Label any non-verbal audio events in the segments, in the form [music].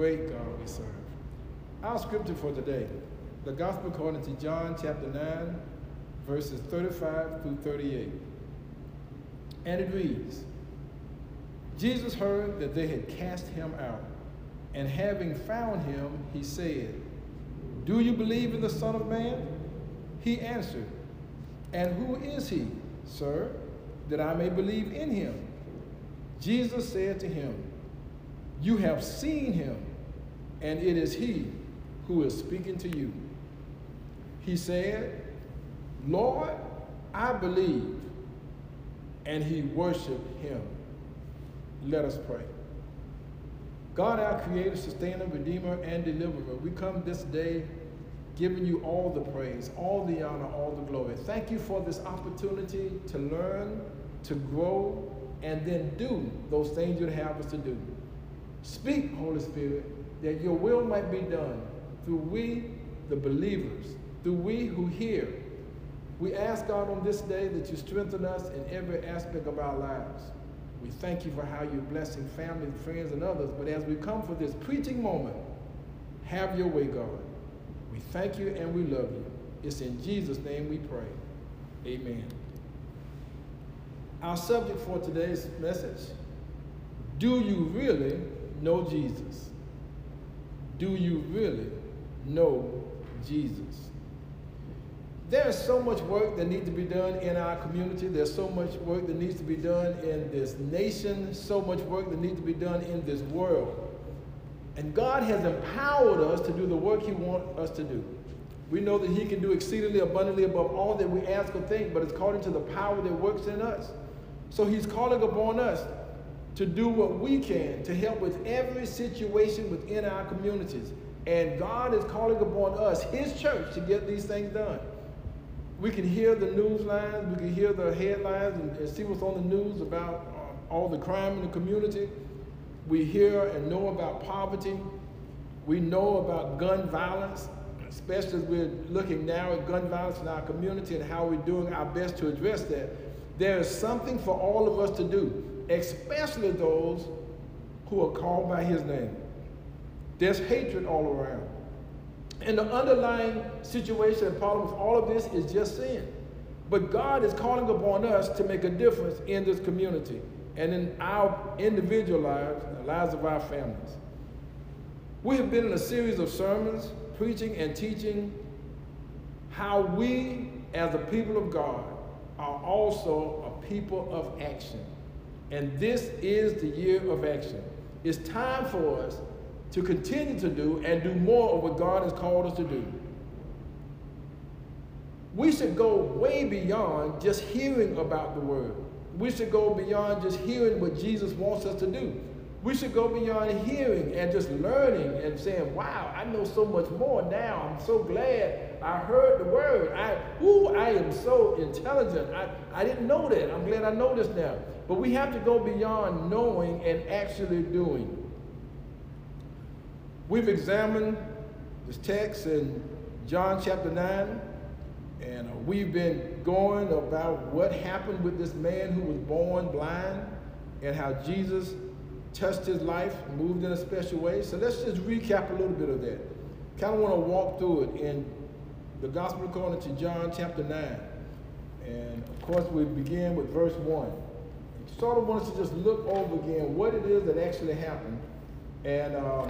Great God we serve. Our scripture for today, the Gospel according to John chapter 9, verses 35 through 38. And it reads Jesus heard that they had cast him out, and having found him, he said, Do you believe in the Son of Man? He answered, And who is he, sir, that I may believe in him? Jesus said to him, You have seen him, and it is he who is speaking to you. He said, Lord, I believe. And he worshiped him. Let us pray. God, our creator, sustainer, redeemer, and deliverer, we come this day giving you all the praise, all the honor, all the glory. Thank you for this opportunity to learn, to grow, and then do those things you'd have us to do. Speak, Holy Spirit, that your will might be done through we, the believers, through we who hear. We ask God on this day that you strengthen us in every aspect of our lives. We thank you for how you're blessing family, friends, and others. But as we come for this preaching moment, have your way, God. We thank you and we love you. It's in Jesus' name we pray. Amen. Our subject for today's message Do you really know Jesus? Do you really know Jesus? There is so much work that needs to be done in our community. There's so much work that needs to be done in this nation, so much work that needs to be done in this world. And God has empowered us to do the work He wants us to do. We know that He can do exceedingly abundantly above all that we ask or think, but it's according to the power that works in us. So He's calling upon us to do what we can to help with every situation within our communities. And God is calling upon us, His church, to get these things done. We can hear the news lines, we can hear the headlines and, and see what's on the news about uh, all the crime in the community. We hear and know about poverty. We know about gun violence, especially as we're looking now at gun violence in our community and how we're doing our best to address that. There is something for all of us to do, especially those who are called by his name. There's hatred all around. And the underlying situation and problem with all of this is just sin. But God is calling upon us to make a difference in this community and in our individual lives, the lives of our families. We have been in a series of sermons, preaching and teaching how we, as a people of God, are also a people of action. And this is the year of action. It's time for us to continue to do and do more of what God has called us to do. We should go way beyond just hearing about the word. We should go beyond just hearing what Jesus wants us to do. We should go beyond hearing and just learning and saying, wow, I know so much more now. I'm so glad I heard the word. I, ooh, I am so intelligent. I, I didn't know that. I'm glad I know this now. But we have to go beyond knowing and actually doing. We've examined this text in John chapter 9, and uh, we've been going about what happened with this man who was born blind and how Jesus touched his life, moved in a special way. So let's just recap a little bit of that. Kind of want to walk through it in the Gospel according to John chapter 9. And of course, we begin with verse 1. Sort of want us to just look over again what it is that actually happened and um,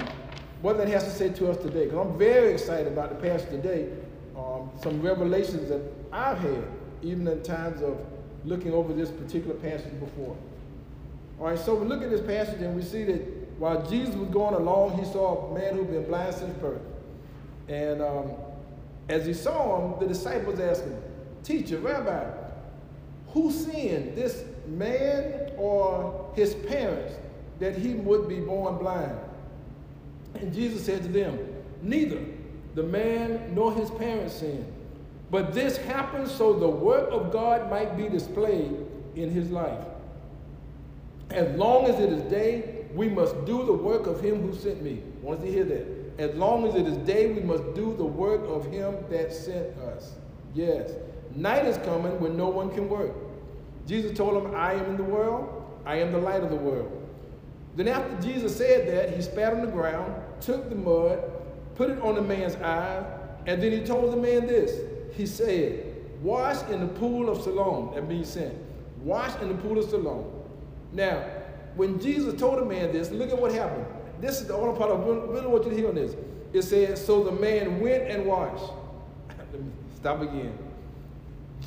what that has to say to us today. Because I'm very excited about the passage today. Um, some revelations that I've had, even in times of looking over this particular passage before. All right, so we look at this passage and we see that while Jesus was going along, he saw a man who'd been blind since birth. And um, as he saw him, the disciples asked him, Teacher, Rabbi, who sinned, this man or his parents, that he would be born blind. And Jesus said to them, Neither the man nor his parents sinned, but this happened so the work of God might be displayed in his life. As long as it is day, we must do the work of him who sent me. Want to hear that. As long as it is day, we must do the work of him that sent us. Yes. Night is coming when no one can work. Jesus told him, I am in the world, I am the light of the world. Then after Jesus said that, he spat on the ground, took the mud, put it on the man's eye, and then he told the man this. He said, Wash in the pool of Siloam, that means sent. Wash in the pool of Siloam. Now, when Jesus told the man this, look at what happened. This is the only part I really want you to hear on this. It says, So the man went and washed. [laughs] Let me stop again.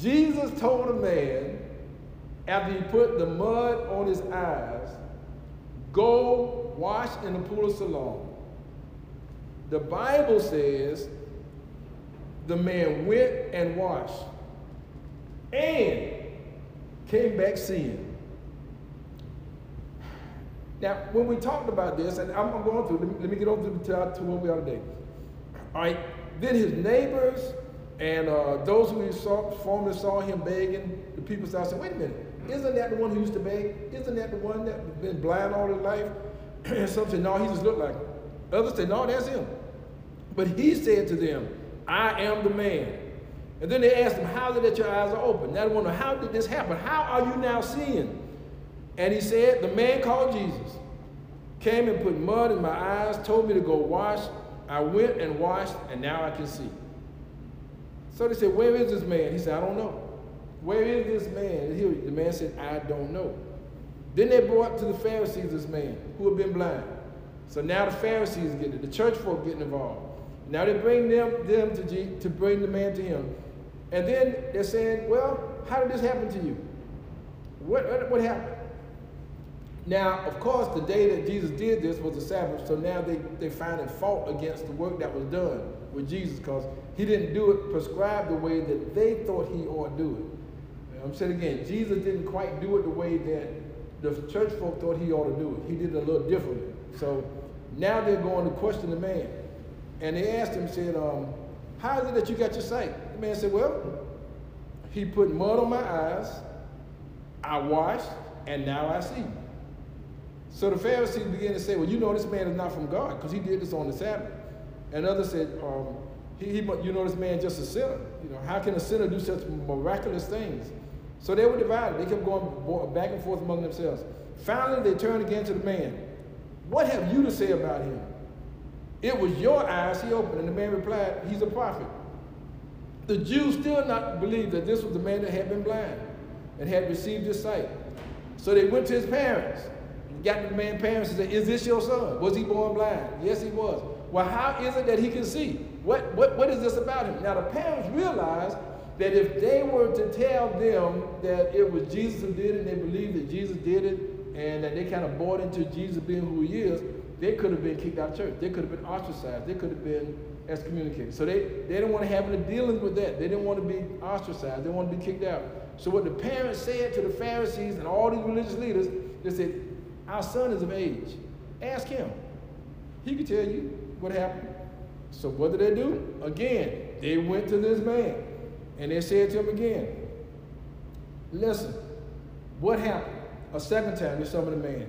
Jesus told a man, after he put the mud on his eyes, Go wash in the pool of Siloam. The Bible says the man went and washed and came back seeing. Now, when we talked about this, and I'm, going through, let me, let me get over to, to, where we are today. All right, then his neighbors and uh, those who saw, formerly saw him begging, the people started saying, wait a minute, isn't that the one who used to beg? Isn't that the one that's been blind all his life? [clears throat] and some said, no, he just looked like him. Others said, no, that's him. But he said to them, I am the man. And then they asked him, how is it that your eyes are open? Now they wonder, how did this happen? How are you now seeing? And he said, the man called Jesus came and put mud in my eyes, told me to go wash. I went and washed, and now I can see. So they said, where is this man? He said, I don't know. Where is this man? He, the man said, I don't know. Then they brought to the Pharisees this man who had been blind. So now the Pharisees get it, the church folk getting involved. Now they bring them, them to, G, to bring the man to him. And then they're saying, well, how did this happen to you? What, what, what happened? Now, of course, the day that Jesus did this was the Sabbath, so now they, they find a fault against the work that was done with Jesus because he didn't do it prescribed the way that they thought he ought to do it. I'm saying again, Jesus didn't quite do it the way that the church folk thought he ought to do it. He did it a little differently. So now they're going to question the man. And they asked him, said, um, how is it that you got your sight? The man said, well, he put mud on my eyes, I washed, and now I see. So the Pharisees began to say, well, you know this man is not from God because he did this on the Sabbath. And others said, um, he, he, you know this man just a sinner. You know, how can a sinner do such miraculous things? So they were divided. They kept going back and forth among themselves. Finally, they turned again to the man. What have you to say about him? It was your eyes he opened. And the man replied, He's a prophet. The Jews still not believed that this was the man that had been blind and had received his sight. So they went to his parents. Got the man's parents and said, Is this your son? Was he born blind? Yes, he was. Well, how is it that he can see? What, what, what is this about him? Now, the parents realized that if they were to tell them that it was Jesus who did it and they believed that Jesus did it and that they kind of bought into Jesus being who he is, they could have been kicked out of church. They could have been ostracized. They could have been excommunicated. So they, they didn't want to have any dealings with that. They didn't want to be ostracized. They want to be kicked out. So what the parents said to the Pharisees and all these religious leaders, they said, our son is of age. Ask him. He could tell you what happened. So what did they do? Again, they went to this man. And they said to him again, Listen, what happened? A second time, they summoned the man.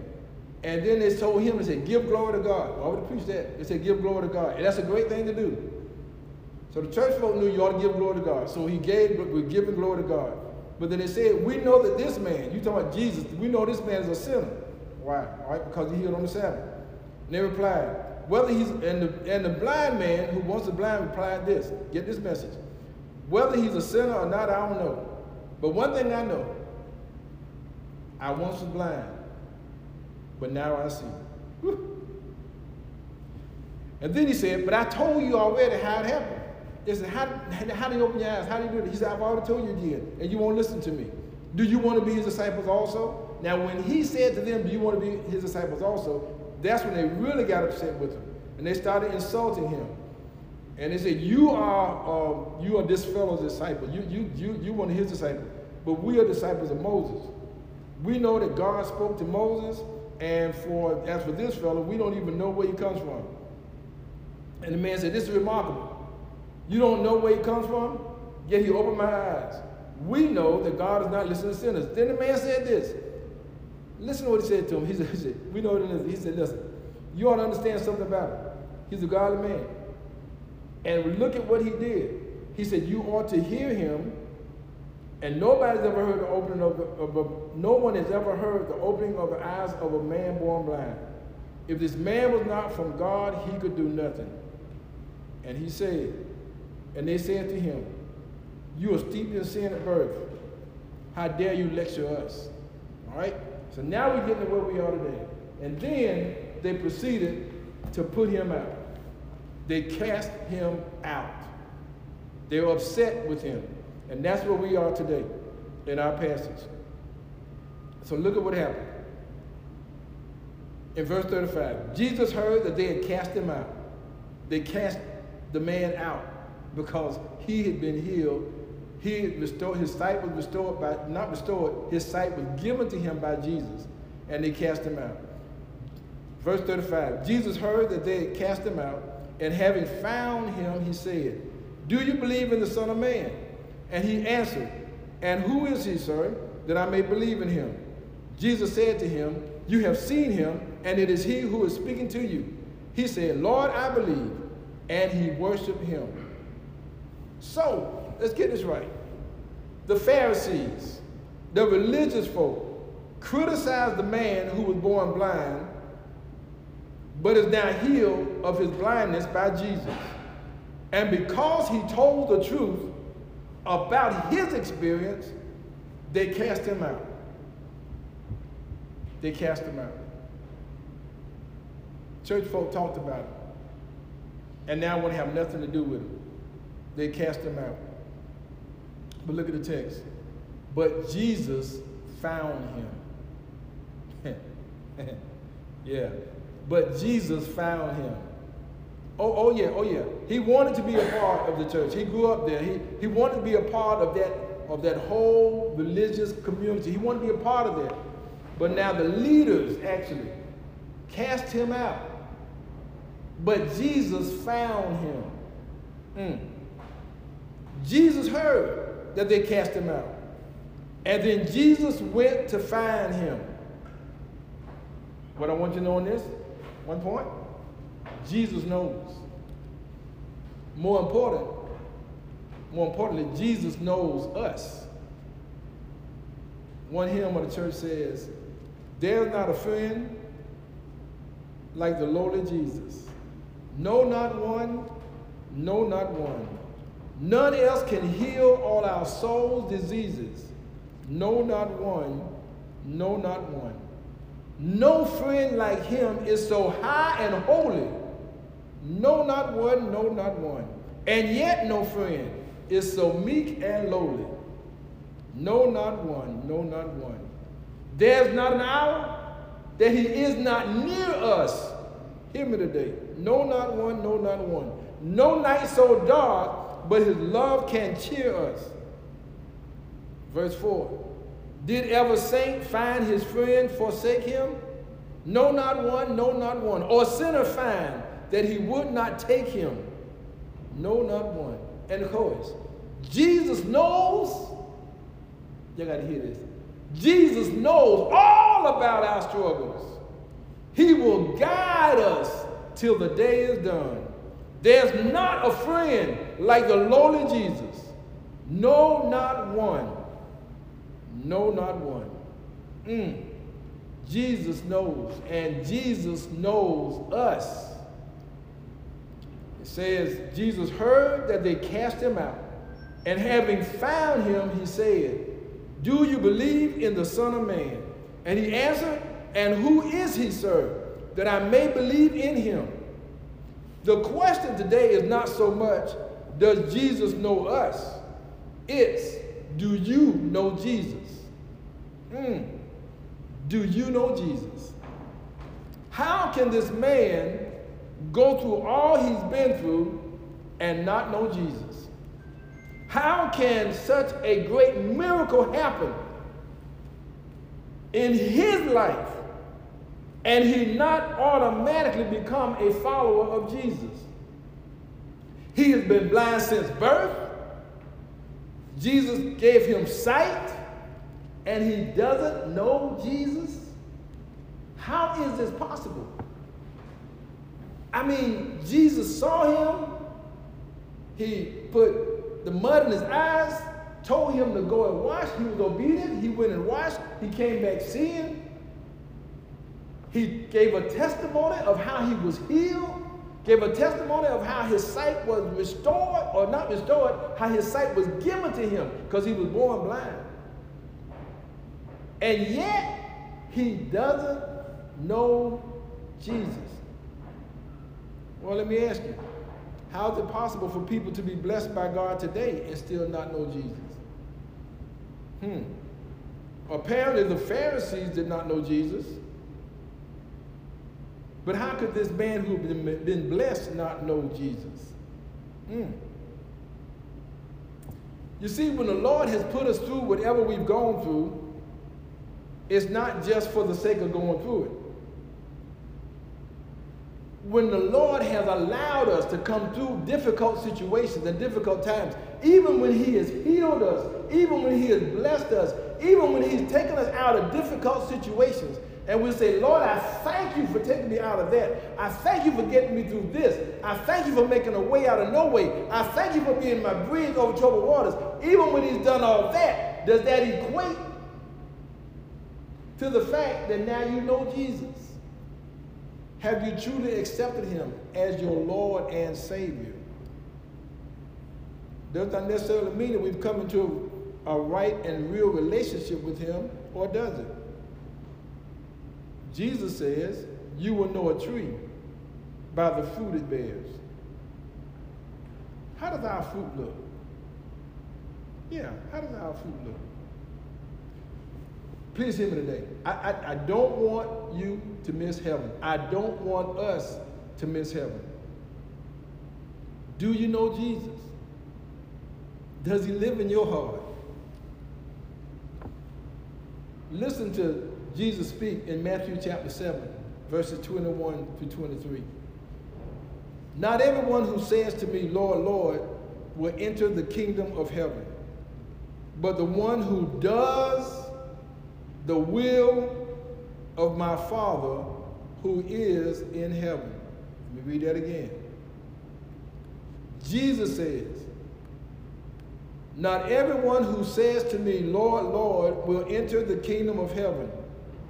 And then they told him, they said, Give glory to God. Why would they preach that? They said, Give glory to God. And that's a great thing to do. So the church folk knew you ought to give glory to God. So he gave, we're giving glory to God. But then they said, We know that this man, you talking about Jesus, we know this man is a sinner. Why? All right, because he healed on the Sabbath. And they replied, whether he's and the and the blind man who wants the blind replied this. Get this message. Whether he's a sinner or not, I don't know. But one thing I know, I once was blind, but now I see. And then he said, but I told you already how it happened. They said, how, how do you open your eyes? How do you do it? He said, I've already told you again, and you won't listen to me. Do you want to be his disciples also? Now, when he said to them, do you want to be his disciples also? That's when they really got upset with him. And they started insulting him. And they said, You are uh, you are this fellow's disciple. You, you, you, you of his disciples. But we are disciples of Moses. We know that God spoke to Moses And for as for this fellow, we don't even know where he comes from. And the man said, This is remarkable. You don't know where he comes from? Yet he opened my eyes. We know that God is not listening to sinners. Then the man said this. Listen to what he said to him. He said, he said We know what it is. He said, Listen, you ought to understand something about him. He's a godly man. And look at what he did. He said, You ought to hear him. And nobody's ever heard the opening of, the, of a, no one has ever heard the opening of the eyes of a man born blind. If this man was not from God, he could do nothing. And he said, and they said to him, You are steeped in sin at birth. How dare you lecture us? All right? So now we're getting to where we are today. And then they proceeded to put him out. They cast him out. They were upset with him. And that's where we are today in our passage. So look at what happened. In verse 35, Jesus heard that they had cast him out. They cast the man out because he had been healed. He restored, his sight was restored by, not restored, his sight was given to him by Jesus, and they cast him out. Verse 35 Jesus heard that they had cast him out, and having found him, he said, Do you believe in the Son of Man? And he answered, And who is he, sir, that I may believe in him? Jesus said to him, You have seen him, and it is he who is speaking to you. He said, Lord, I believe. And he worshiped him. So, let's get this right. The Pharisees, the religious folk, criticized the man who was born blind but is now healed of his blindness by Jesus. And because he told the truth about his experience, they cast him out. They cast him out. Church folk talked about it. And now want to have nothing to do with him. They cast him out. But look at the text. But Jesus found him. [laughs] yeah. But Jesus found him. Oh, oh yeah, oh yeah. He wanted to be a part of the church. He grew up there. He, he wanted to be a part of that, of that whole religious community. He wanted to be a part of that. But now the leaders actually cast him out. But Jesus found him. Mm. Jesus heard that they cast him out. And then Jesus went to find him. What I want you to know on this, one point, Jesus knows. More important, more importantly, Jesus knows us. One hymn of the church says, There's not a friend like the lowly Jesus. No, not one. No, not one. None else can heal all our soul's diseases. No, not one. No, not one. No friend like him is so high and holy. No, not one. No, not one. And yet no friend is so meek and lowly. No, not one. No, not one. There's not an hour that he is not near us. Hear me today. No, not one. No, not one. No night so dark, but his love can cheer us. Verse 4. Did ever saint find his friend forsake him? No, not one, no, not one. Or sinner find that he would not take him? No, not one. And of course, Jesus knows, you got to hear this. Jesus knows all about our struggles. He will guide us till the day is done. There's not a friend like the lowly Jesus. No, not one. No, not one. Mm. Jesus knows, and Jesus knows us. It says, Jesus heard that they cast him out, and having found him, he said, Do you believe in the Son of Man? And he answered, And who is he, sir, that I may believe in him? The question today is not so much, Does Jesus know us? It's, Do you know Jesus? Mm. Do you know Jesus? How can this man go through all he's been through and not know Jesus? How can such a great miracle happen in his life and he not automatically become a follower of Jesus. He has been blind since birth. Jesus gave him sight, and he doesn't know Jesus. How is this possible? I mean, Jesus saw him. He put the mud in his eyes, told him to go and wash. He was obedient. He went and washed. He came back seeing. He gave a testimony of how he was healed, gave a testimony of how his sight was restored, or not restored, how his sight was given to him because he was born blind. And yet, he doesn't know Jesus. Well, let me ask you how is it possible for people to be blessed by God today and still not know Jesus? Hmm. Apparently, the Pharisees did not know Jesus. But how could this man who had been blessed not know Jesus? Hmm. You see, when the Lord has put us through whatever we've gone through, it's not just for the sake of going through it. When the Lord has allowed us to come through difficult situations and difficult times, even when He has healed us, even when He has blessed us, even when He's taken us out of difficult situations, and we say, Lord, I thank you for taking me out of that. I thank you for getting me through this. I thank you for making a way out of no way. I thank you for being my bridge over troubled waters. Even when He's done all that, does that equate to the fact that now you know Jesus? Have you truly accepted him as your Lord and Savior? Does not necessarily mean that we've come into a right and real relationship with him, or does it? Jesus says, You will know a tree by the fruit it bears. How does our fruit look? Yeah, how does our fruit look? Please hear me today. I, I, I don't want you to miss heaven. I don't want us to miss heaven. Do you know Jesus? Does he live in your heart? Listen to Jesus speak in Matthew chapter 7, verses 21 through 23. Not everyone who says to me, Lord, Lord, will enter the kingdom of heaven, but the one who does the will of my Father who is in heaven. Let me read that again. Jesus says, Not everyone who says to me, Lord, Lord, will enter the kingdom of heaven,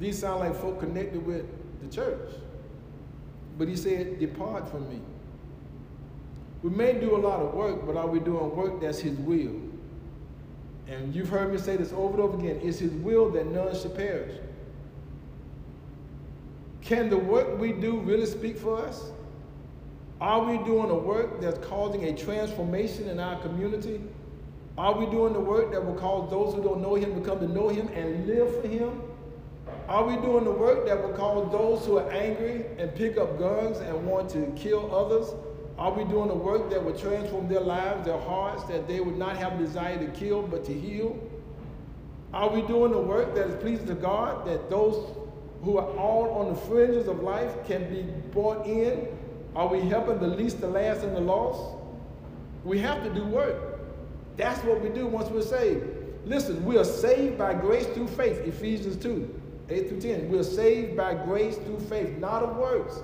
These sound like folk connected with the church. But he said, Depart from me. We may do a lot of work, but are we doing work that's His will? And you've heard me say this over and over again it's His will that none should perish. Can the work we do really speak for us? Are we doing a work that's causing a transformation in our community? Are we doing the work that will cause those who don't know Him to come to know Him and live for Him? Are we doing the work that will cause those who are angry and pick up guns and want to kill others are we doing the work that would transform their lives, their hearts, that they would not have desire to kill but to heal? Are we doing the work that is pleasing to God, that those who are all on the fringes of life can be brought in? Are we helping the least, the last, and the lost? We have to do work. That's what we do once we're saved. Listen, we are saved by grace through faith, Ephesians 2, 8 through 10. We are saved by grace through faith, not of works.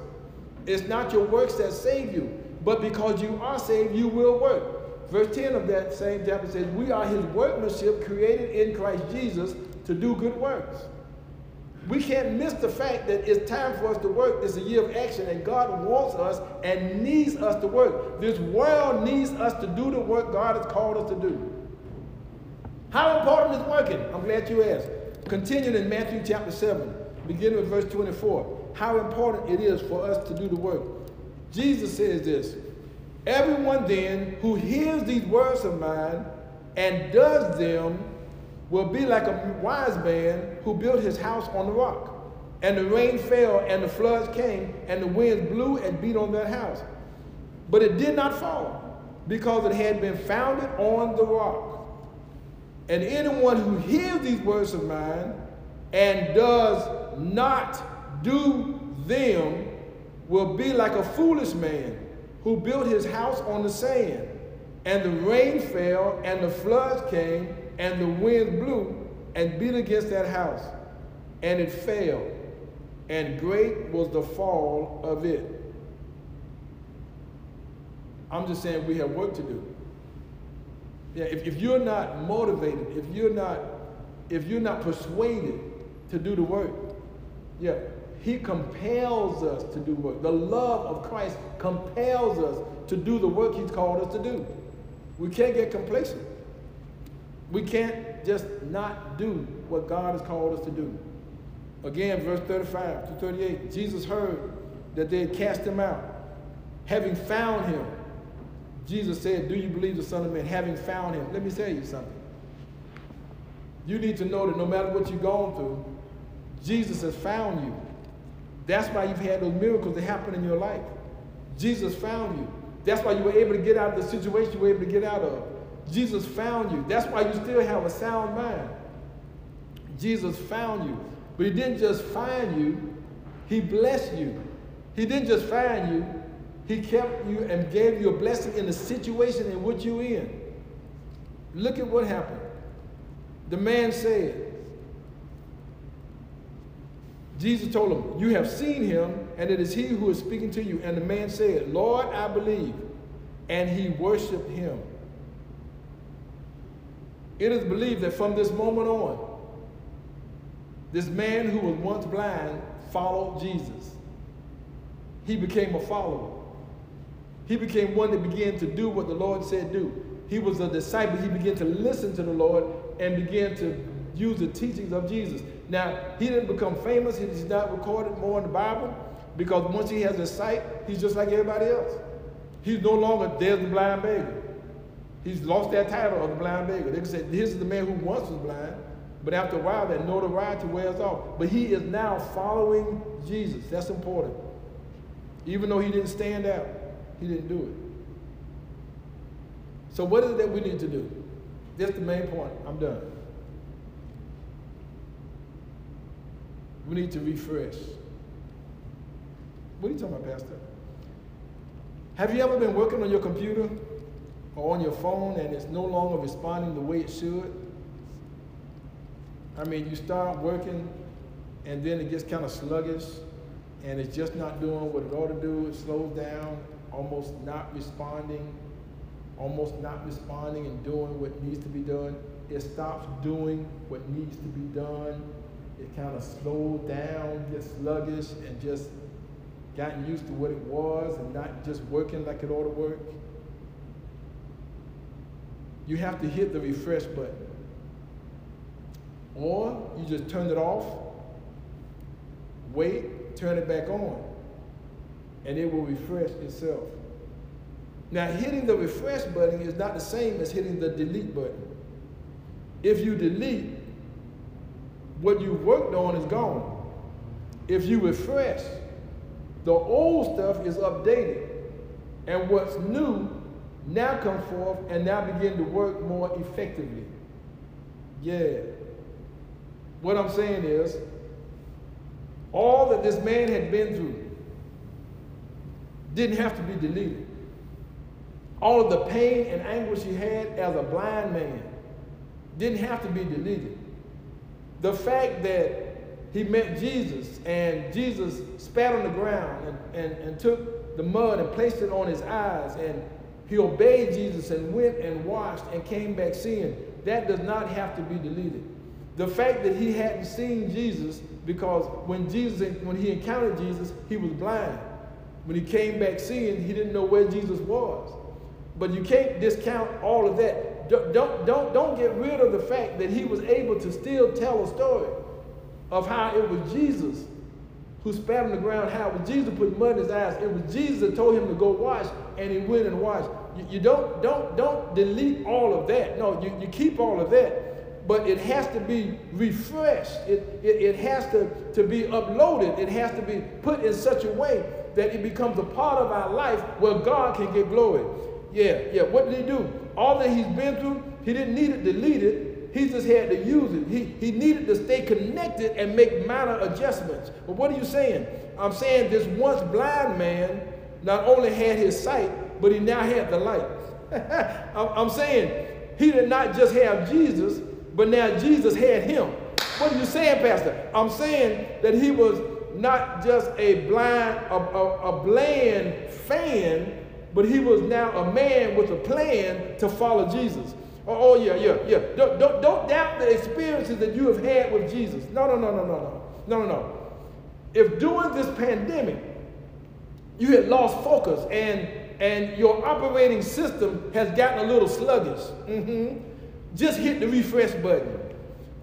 It's not your works that save you. But because you are saved, you will work. Verse 10 of that same chapter says, We are his workmanship created in Christ Jesus to do good works. We can't miss the fact that it's time for us to work. It's a year of action, and God wants us and needs us to work. This world needs us to do the work God has called us to do. How important is working? I'm glad you asked. Continuing in Matthew chapter 7, beginning with verse 24, how important it is for us to do the work. Jesus says this Everyone then who hears these words of mine and does them will be like a wise man who built his house on the rock. And the rain fell, and the floods came, and the winds blew and beat on that house. But it did not fall, because it had been founded on the rock. And anyone who hears these words of mine and does not do them will be like a foolish man who built his house on the sand. And the rain fell, and the floods came, and the wind blew and beat against that house, and it fell, and great was the fall of it. I'm just saying we have work to do. Yeah, if, if you're not motivated, if you're not, if you're not persuaded to do the work, yeah, he compels us to do work. The love of Christ compels us to do the work he's called us to do. We can't get complacent. We can't just not do what God has called us to do. Again, verse 35 to 38, Jesus heard that they had cast him out. Having found him, Jesus said, Do you believe the Son of Man? Having found him. Let me tell you something. You need to know that no matter what you've gone through, Jesus has found you. That's why you've had those miracles that happen in your life. Jesus found you. That's why you were able to get out of the situation you were able to get out of. Jesus found you. That's why you still have a sound mind. Jesus found you. But he didn't just find you, he blessed you. He didn't just find you, he kept you and gave you a blessing in the situation in which you're in. Look at what happened. The man said, Jesus told him, You have seen him, and it is he who is speaking to you. And the man said, Lord, I believe. And he worshiped him. It is believed that from this moment on, this man who was once blind followed Jesus. He became a follower. He became one that began to do what the Lord said do. He was a disciple. He began to listen to the Lord and began to use the teachings of Jesus. Now, he didn't become famous. He's not recorded more in the Bible because once he has his sight, he's just like everybody else. He's no longer there's the blind beggar. He's lost that title of the blind beggar. They can say this is the man who once was blind, but after a while that notoriety wears off. But he is now following Jesus. That's important. Even though he didn't stand out, he didn't do it. So what is it that we need to do? That's the main point. I'm done. We need to refresh. What are you talking about, Pastor? Have you ever been working on your computer or on your phone and it's no longer responding the way it should? I mean, you start working and then it gets kind of sluggish and it's just not doing what it ought to do. It slows down, almost not responding, almost not responding and doing what needs to be done. It stops doing what needs to be done it kind of slowed down, gets sluggish, and just gotten used to what it was and not just working like it ought to work. You have to hit the refresh button. Or you just turn it off, wait, turn it back on, and it will refresh itself. Now, hitting the refresh button is not the same as hitting the delete button. If you delete, what you worked on is gone. If you refresh, the old stuff is updated. And what's new now come forth and now begin to work more effectively. Yeah. What I'm saying is, all that this man had been through didn't have to be deleted. All of the pain and anguish he had as a blind man didn't have to be deleted. The fact that he met Jesus and Jesus spat on the ground and, and, and took the mud and placed it on his eyes and he obeyed Jesus and went and washed and came back seeing, that does not have to be deleted. The fact that he hadn't seen Jesus because when Jesus when he encountered Jesus, he was blind. When he came back seeing, he didn't know where Jesus was. But you can't discount all of that don't, don't, don't get rid of the fact that he was able to still tell a story. of how it was Jesus who spat on the ground, how it was Jesus put mud in his eyes. It was Jesus that told him to go wash, and he went and washed. You, you don't, don't, don't delete all of that. No, you, you keep all of that, but it has to be refreshed. It, it, it has to, to be uploaded. It has to be put in such a way that it becomes a part of our life where God can get glory. Yeah, yeah. What did he do? All that he's been through, he didn't need it deleted. He just had to use it. He, he needed to stay connected and make minor adjustments. But what are you saying? I'm saying this once blind man not only had his sight, but he now had the light. [laughs] I'm saying he did not just have Jesus, but now Jesus had him. What are you saying, Pastor? I'm saying that he was not just a blind, a, a, a bland fan, but he was now a man with a plan to follow Jesus. Oh, oh yeah, yeah, yeah. Don't, don't, don't doubt the experiences that you have had with Jesus. No, no, no, no, no, no. No, no, no. If during this pandemic you had lost focus and and your operating system has gotten a little sluggish, mm-hmm, just hit the refresh button.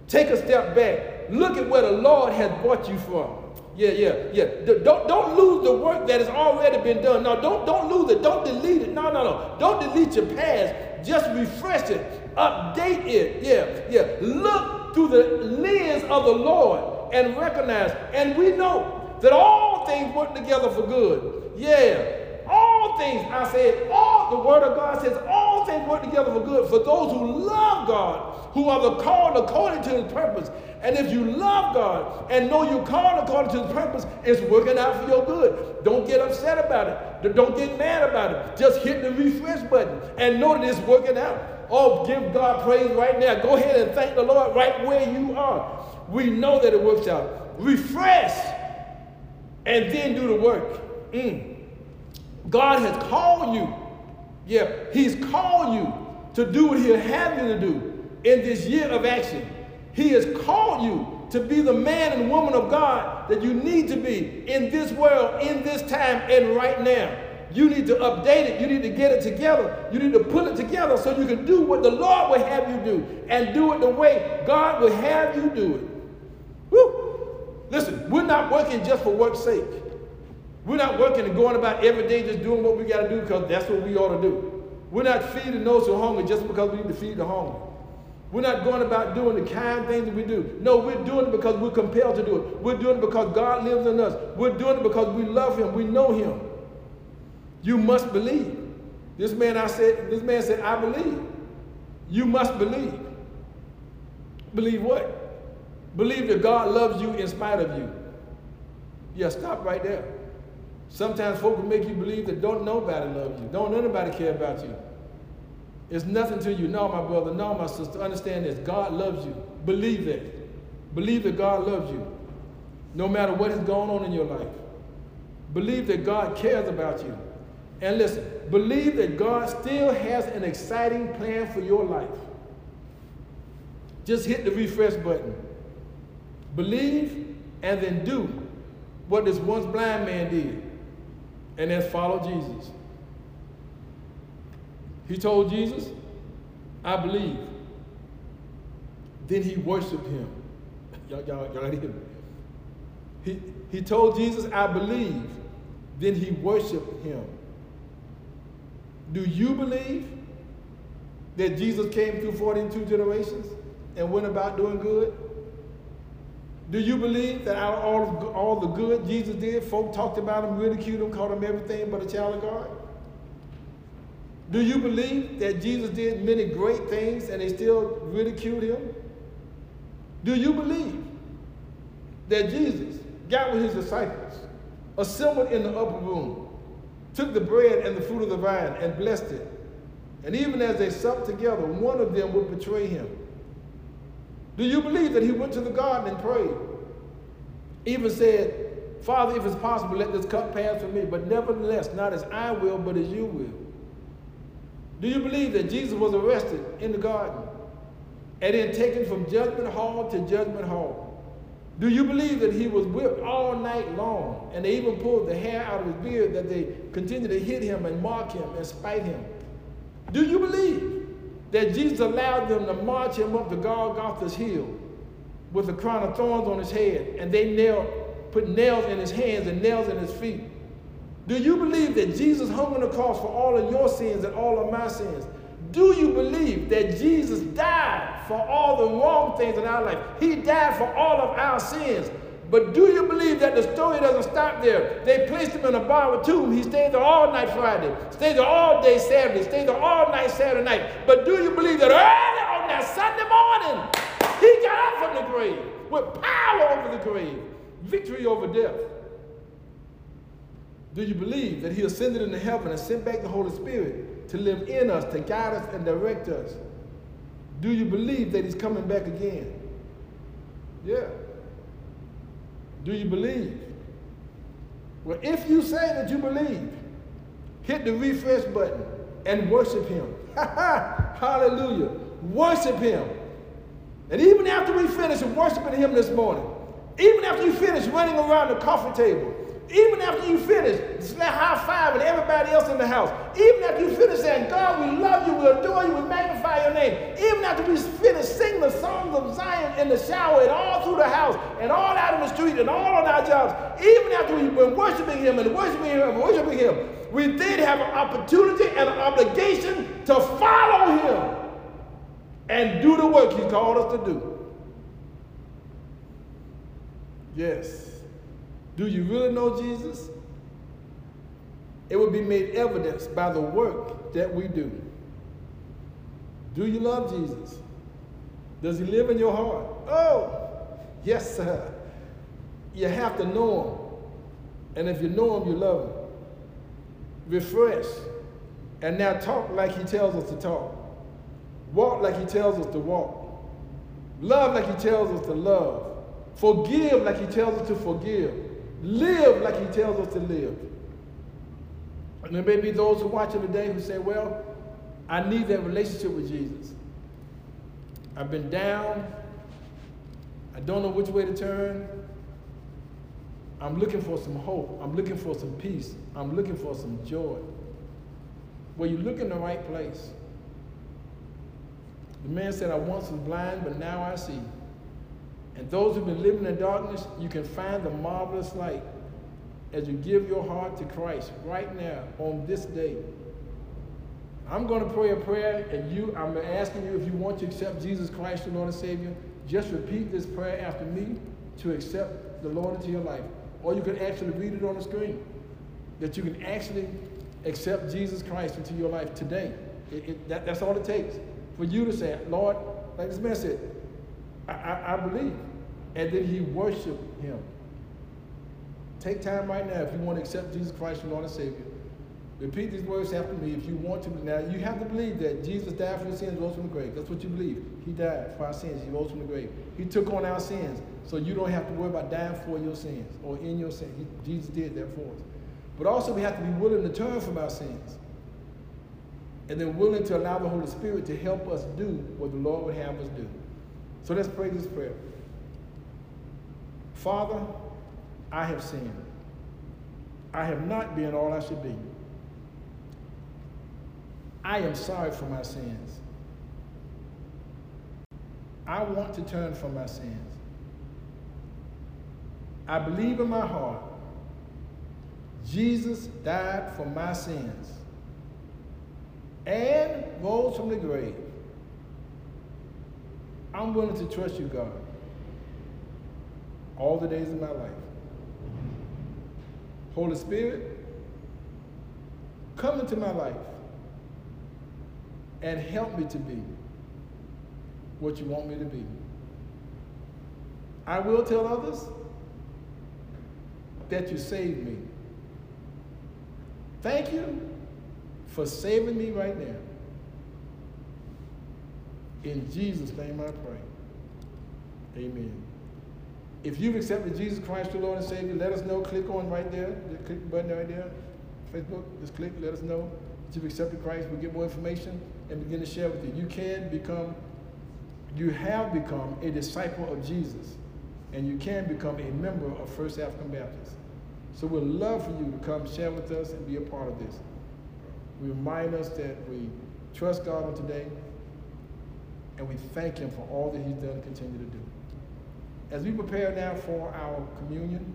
Take a step back. Look at where the Lord has brought you from. Yeah, yeah, yeah. Don't, don't lose the work that has already been done. No, don't, don't lose it. Don't delete it. No, no, no. Don't delete your past. Just refresh it. Update it. Yeah, yeah. Look through the lens of the Lord and recognize. And we know that all things work together for good. Yeah. Things, I said, all the word of God says all things work together for good for those who love God, who are the called according to his purpose. And if you love God and know you're called according to his purpose, it's working out for your good. Don't get upset about it. Don't get mad about it. Just hit the refresh button and know that it's working out. Oh, give God praise right now. Go ahead and thank the Lord right where you are. We know that it works out. Refresh and then do the work. Mm. God has called you. Yeah, He's called you to do what He'll have you to do in this year of action. He has called you to be the man and woman of God that you need to be in this world, in this time, and right now. You need to update it. You need to get it together. You need to put it together so you can do what the Lord will have you do and do it the way God will have you do it. Woo! Listen, we're not working just for work's sake. We're not working and going about every day just doing what we got to do because that's what we ought to do. We're not feeding those who are hungry just because we need to feed the hungry. We're not going about doing the kind things that we do. No, we're doing it because we're compelled to do it. We're doing it because God lives in us. We're doing it because we love Him. We know Him. You must believe. This man I said, this man said, I believe. You must believe. Believe what? Believe that God loves you in spite of you. Yeah, stop right there. Sometimes folk will make you believe that don't nobody love you. Don't nobody care about you. It's nothing to you. No, my brother, no, my sister. Understand this. God loves you. Believe that. Believe that God loves you. No matter what is going on in your life. Believe that God cares about you. And listen, believe that God still has an exciting plan for your life. Just hit the refresh button. Believe and then do what this once blind man did. And then follow Jesus. He told Jesus, I believe. Then he worshiped him. [laughs] Y'all, y'all, y'all hear me? He, he told Jesus, I believe. Then he worshiped him. Do you believe that Jesus came through 42 generations and went about doing good? Do you believe that out of all, all the good Jesus did, folk talked about him, ridiculed him, called him everything but a child of God? Do you believe that Jesus did many great things and they still ridiculed him? Do you believe that Jesus got with his disciples, assembled in the upper room, took the bread and the fruit of the vine and blessed it? And even as they supped together, one of them would betray him. Do you believe that he went to the garden and prayed? Even said, Father, if it's possible, let this cup pass from me, but nevertheless, not as I will, but as you will. Do you believe that Jesus was arrested in the garden and then taken from judgment hall to judgment hall? Do you believe that he was whipped all night long and they even pulled the hair out of his beard that they continued to hit him and mock him and spite him? Do you believe that Jesus allowed them to march him up to Golgotha's hill? with a crown of thorns on his head, and they nailed, put nails in his hands and nails in his feet. Do you believe that Jesus hung on the cross for all of your sins and all of my sins? Do you believe that Jesus died for all the wrong things in our life? He died for all of our sins. But do you believe that the story doesn't stop there? They placed him in a borrowed tomb. He stayed there all night Friday, stayed there all day Saturday, stayed there all night Saturday night. But do you believe that early on that Sunday morning, he got up from the grave with power over the grave, victory over death? Do you believe that he ascended into heaven and sent back the Holy Spirit to live in us, to guide us and direct us? Do you believe that he's coming back again? Yeah. Do you believe? Well, if you say that you believe, hit the refresh button and worship him. [laughs] Hallelujah. Worship him. And even after we finish worshiping him this morning, even after you finish running around the coffee table, even after you finish, slap high five and everybody else in the house. Even after you finish saying, God, we love you, we adore you, we magnify your name. Even after we finish singing the songs of Zion in the shower and all through the house and all out in the street and all on our jobs. Even after we've been worshiping him and worshiping him and worshiping him, we did have an opportunity and an obligation to follow him and do the work he called us to do. Yes. Do you really know Jesus? It will be made evidence by the work that we do. Do you love Jesus? Does he live in your heart? Oh, yes, sir. You have to know him. And if you know him, you love him. Refresh. And now talk like he tells us to talk. Walk like he tells us to walk. Love like he tells us to love. Forgive like he tells us to forgive. Live like he tells us to live. And there may be those who watch it today who say, well, I need that relationship with Jesus. I've been down. I don't know which way to turn. I'm looking for some hope. I'm looking for some peace. I'm looking for some joy. Well, you look in the right place. The man said, I once was blind, but now I see. And those who've been living in darkness, you can find the marvelous light as you give your heart to Christ right now on this day. I'm going to pray a prayer, and you, I'm asking you if you want to accept Jesus Christ, your Lord and Savior, just repeat this prayer after me to accept the Lord into your life. Or you can actually read it on the screen. That you can actually accept Jesus Christ into your life today. It, it, that, that's all it takes. For you to say, Lord, like this man said, I, I, believe. And then he worshiped him. Take time right now if you want to accept Jesus Christ, your Lord and Savior. Repeat these words after me if you want to. Now, you have to believe that Jesus died for your sins, rose from the grave. That's what you believe. He died for our sins. He rose from the grave. He took on our sins, so you don't have to worry about dying for your sins or in your sins. He, Jesus did that for us. But also, we have to be willing to turn from our sins and then willing to allow the Holy Spirit to help us do what the Lord would have us do. So let's pray this prayer. Father, I have sinned. I have not been all I should be. I am sorry for my sins. I want to turn from my sins. I believe in my heart Jesus died for my sins and rose from the grave. I'm willing to trust you, God, all the days of my life. Holy Spirit, come into my life and help me to be what you want me to be. I will tell others that you saved me. Thank you for saving me right now. In Jesus' name I pray. Amen. If you've accepted Jesus Christ, your Lord and Savior, let us know. Click on right there, the click button right there. Facebook, just click, let us know that you've accepted Christ. We'll get more information and begin to share with you. You can become, you have become a disciple of Jesus, and you can become a member of First African Baptist. So we'd love for you to come share with us and be a part of this. Remind us that we trust God on today, and we thank Him for all that He's done and continue to do. As we prepare now for our communion,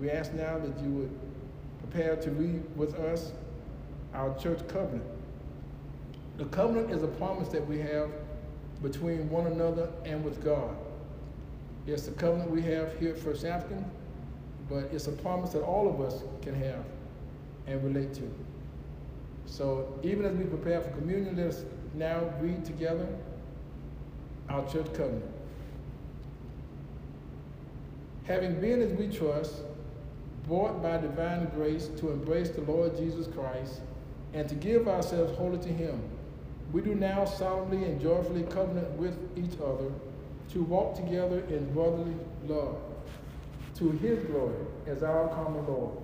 we ask now that you would prepare to read with us our church covenant. The covenant is a promise that we have between one another and with God. It's the covenant we have here at First African, but it's a promise that all of us can have and relate to. So even as we prepare for communion, let's now read together our church covenant. Having been as we trust, brought by divine grace to embrace the Lord Jesus Christ and to give ourselves wholly to him, we do now solemnly and joyfully covenant with each other to walk together in brotherly love to his glory as our common Lord.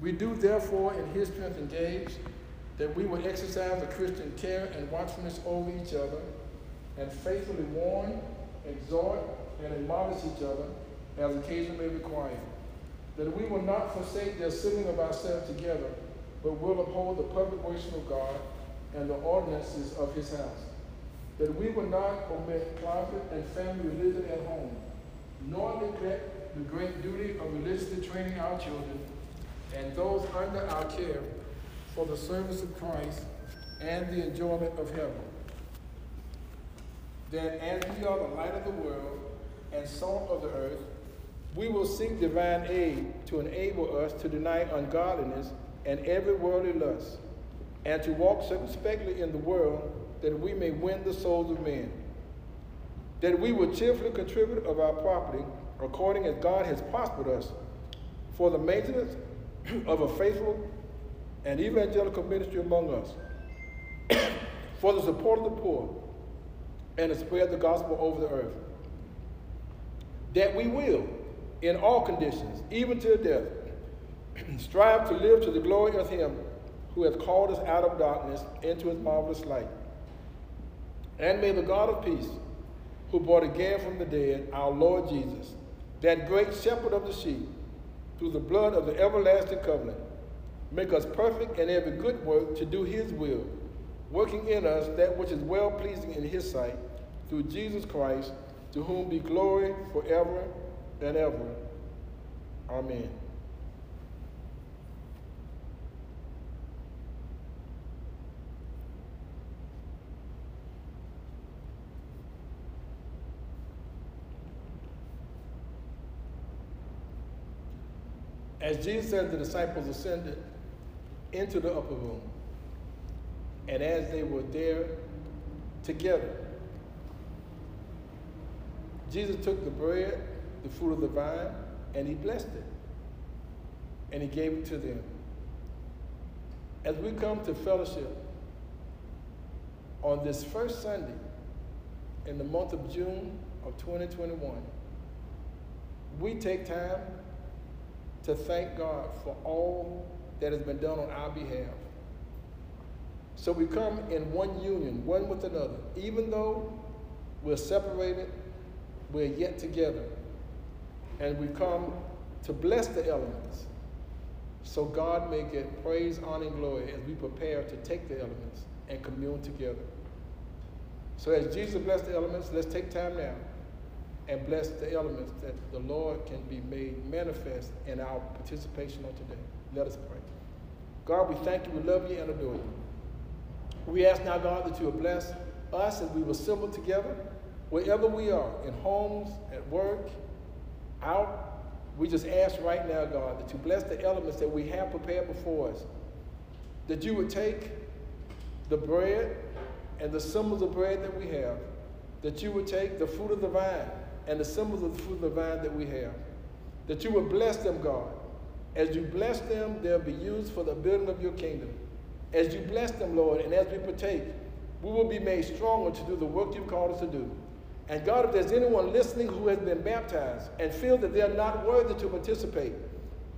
We do therefore in his strength engage that we will exercise a Christian care and watchfulness over each other and faithfully warn, exhort, and admonish each other as occasion may require. That we will not forsake the assembling of ourselves together, but will uphold the public worship of God and the ordinances of his house. That we will not omit private and family religion at home, nor neglect the great duty of religiously training our children and those under our care for the service of Christ and the enjoyment of heaven. That as we are the light of the world and salt of the earth, we will seek divine aid to enable us to deny ungodliness and every worldly lust and to walk circumspectly in the world that we may win the souls of men. That we will cheerfully contribute of our property according as God has prospered us for the maintenance of a faithful and evangelical ministry among us, [coughs] for the support of the poor, and to spread the gospel over the earth. That we will, in all conditions, even to death, [clears throat] strive to live to the glory of Him who has called us out of darkness into his marvelous light. And may the God of peace, who brought again from the dead our Lord Jesus, that great shepherd of the sheep, through the blood of the everlasting covenant, make us perfect in every good work to do his will, working in us that which is well pleasing in his sight, through Jesus Christ, to whom be glory forever and ever. Amen. As Jesus said, the disciples ascended into the upper room. And as they were there together, Jesus took the bread, the fruit of the vine, and he blessed it. And he gave it to them. As we come to fellowship on this first Sunday in the month of June of 2021, we take time to thank God for all that has been done on our behalf. So we come in one union, one with another. Even though we're separated, we're yet together. And we come to bless the elements. So God may get praise, honor, and glory as we prepare to take the elements and commune together. So as Jesus blessed the elements, let's take time now and bless the elements that the Lord can be made manifest in our participation on today. Let us pray. God, we thank you, we love you, and adore you. We ask now, God, that you will bless us as we will assemble together, wherever we are, in homes, at work, out. We just ask right now, God, that you bless the elements that we have prepared before us, that you would take the bread and the symbols of bread that we have, that you would take the fruit of the vine and the symbols of the fruit of the vine that we have. That you would bless them, God. As you bless them, they'll be used for the building of your kingdom. As you bless them, Lord, and as we partake, we will be made stronger to do the work you've called us to do. And God, if there's anyone listening who has been baptized and feel that they're not worthy to participate,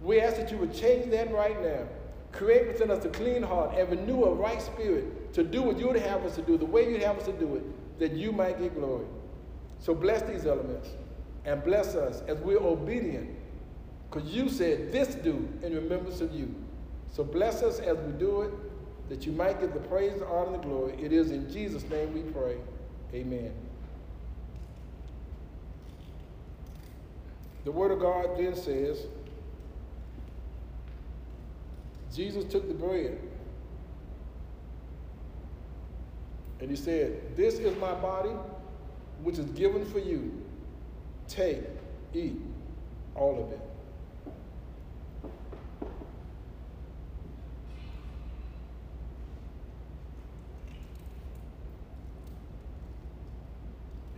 we ask that you would change that right now. Create within us a clean heart and renew a right spirit to do what you would have us to do, the way you'd have us to do it, that you might get glory. So bless these elements and bless us as we're obedient because you said this do in remembrance of you. So bless us as we do it that you might get the praise, the honor, and the glory. It is in Jesus' name we pray. Amen. The Word of God then says, Jesus took the bread and he said, This is my body, which is given for you. Take, eat, all of it.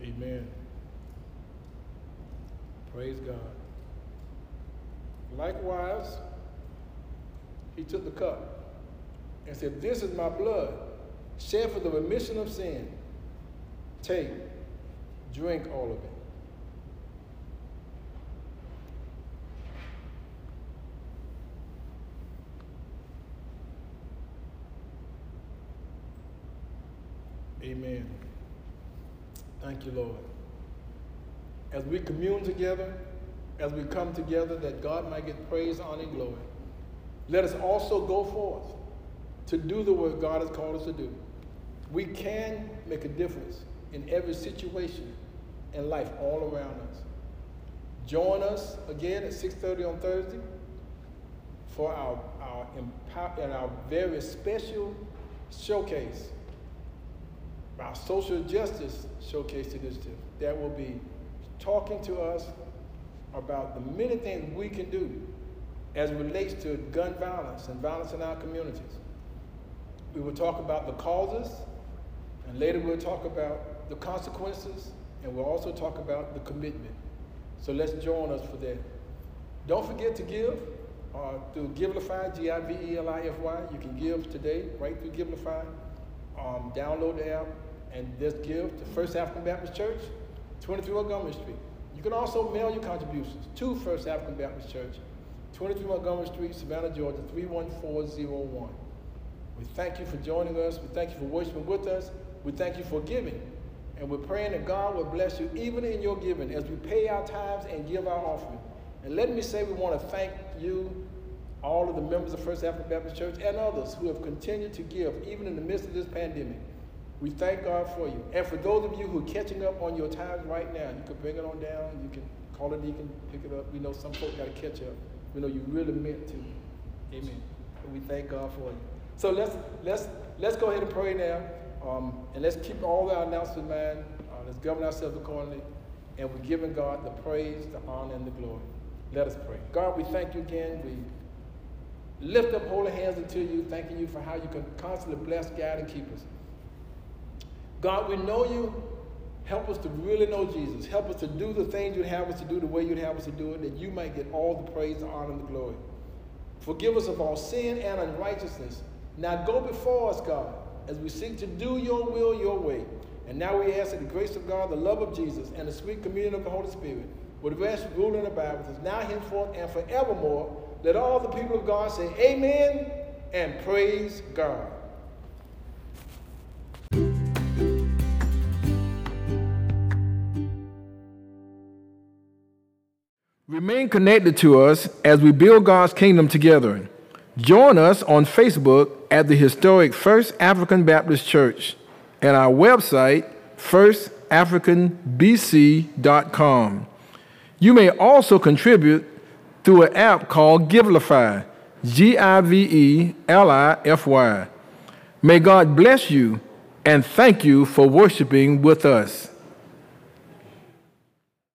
Amen. Praise God. Likewise, he took the cup and said, This is my blood, shed for the remission of sin. Take, drink all of it. Amen. Thank you, Lord. As we commune together, as we come together, that God might get praise, honor, and glory. Let us also go forth to do the work God has called us to do. We can make a difference in every situation in life all around us. Join us again at 6.30 on Thursday for our, our, and our very special showcase, our social justice showcase initiative that will be talking to us about the many things we can do as it relates to gun violence and violence in our communities. We will talk about the causes, and later we'll talk about the consequences, and we'll also talk about the commitment. So let's join us for that. Don't forget to give uh, through Givelify, G-I-V-E-L-I-F-Y. You can give today right through Givelify. Um, download the app and just give to First African Baptist Church, 23 Montgomery Street. You can also mail your contributions to First African Baptist Church, 23 Montgomery Street, Savannah, Georgia, 31401. We thank you for joining us. We thank you for worshiping with us. We thank you for giving. And we're praying that God will bless you even in your giving as we pay our tithes and give our offering. And let me say we want to thank you, all of the members of First African Baptist Church and others who have continued to give even in the midst of this pandemic. We thank God for you. And for those of you who are catching up on your tithes right now, you can bring it on down. You can call a deacon, pick it up. We know some folks got to catch up. We know you really meant to. Amen. We thank God for you. So let's let's let's go ahead and pray now, um, and let's keep all our announcements in mind. Uh, let's govern ourselves accordingly, and we're giving God the praise, the honor, and the glory. Let us pray. God, we thank you again. We lift up holy hands unto you, thanking you for how you can constantly bless, guide, and keep us. God, we know you. Help us to really know Jesus. Help us to do the things you'd have us to do the way you'd have us to do it, that you might get all the praise, the honor, and the glory. Forgive us of all sin and unrighteousness. Now go before us, God, as we seek to do your will your way. And now we ask that the grace of God, the love of Jesus, and the sweet communion of the Holy Spirit would rest, rule, and abide with us now, henceforth, and forevermore. Let all the people of God say amen and praise God. Remain connected to us as we build God's kingdom together. Join us on Facebook at the historic First African Baptist Church and our website, firstafricanbc.com. You may also contribute through an app called Givelify, G I V E L I F Y. May God bless you and thank you for worshiping with us.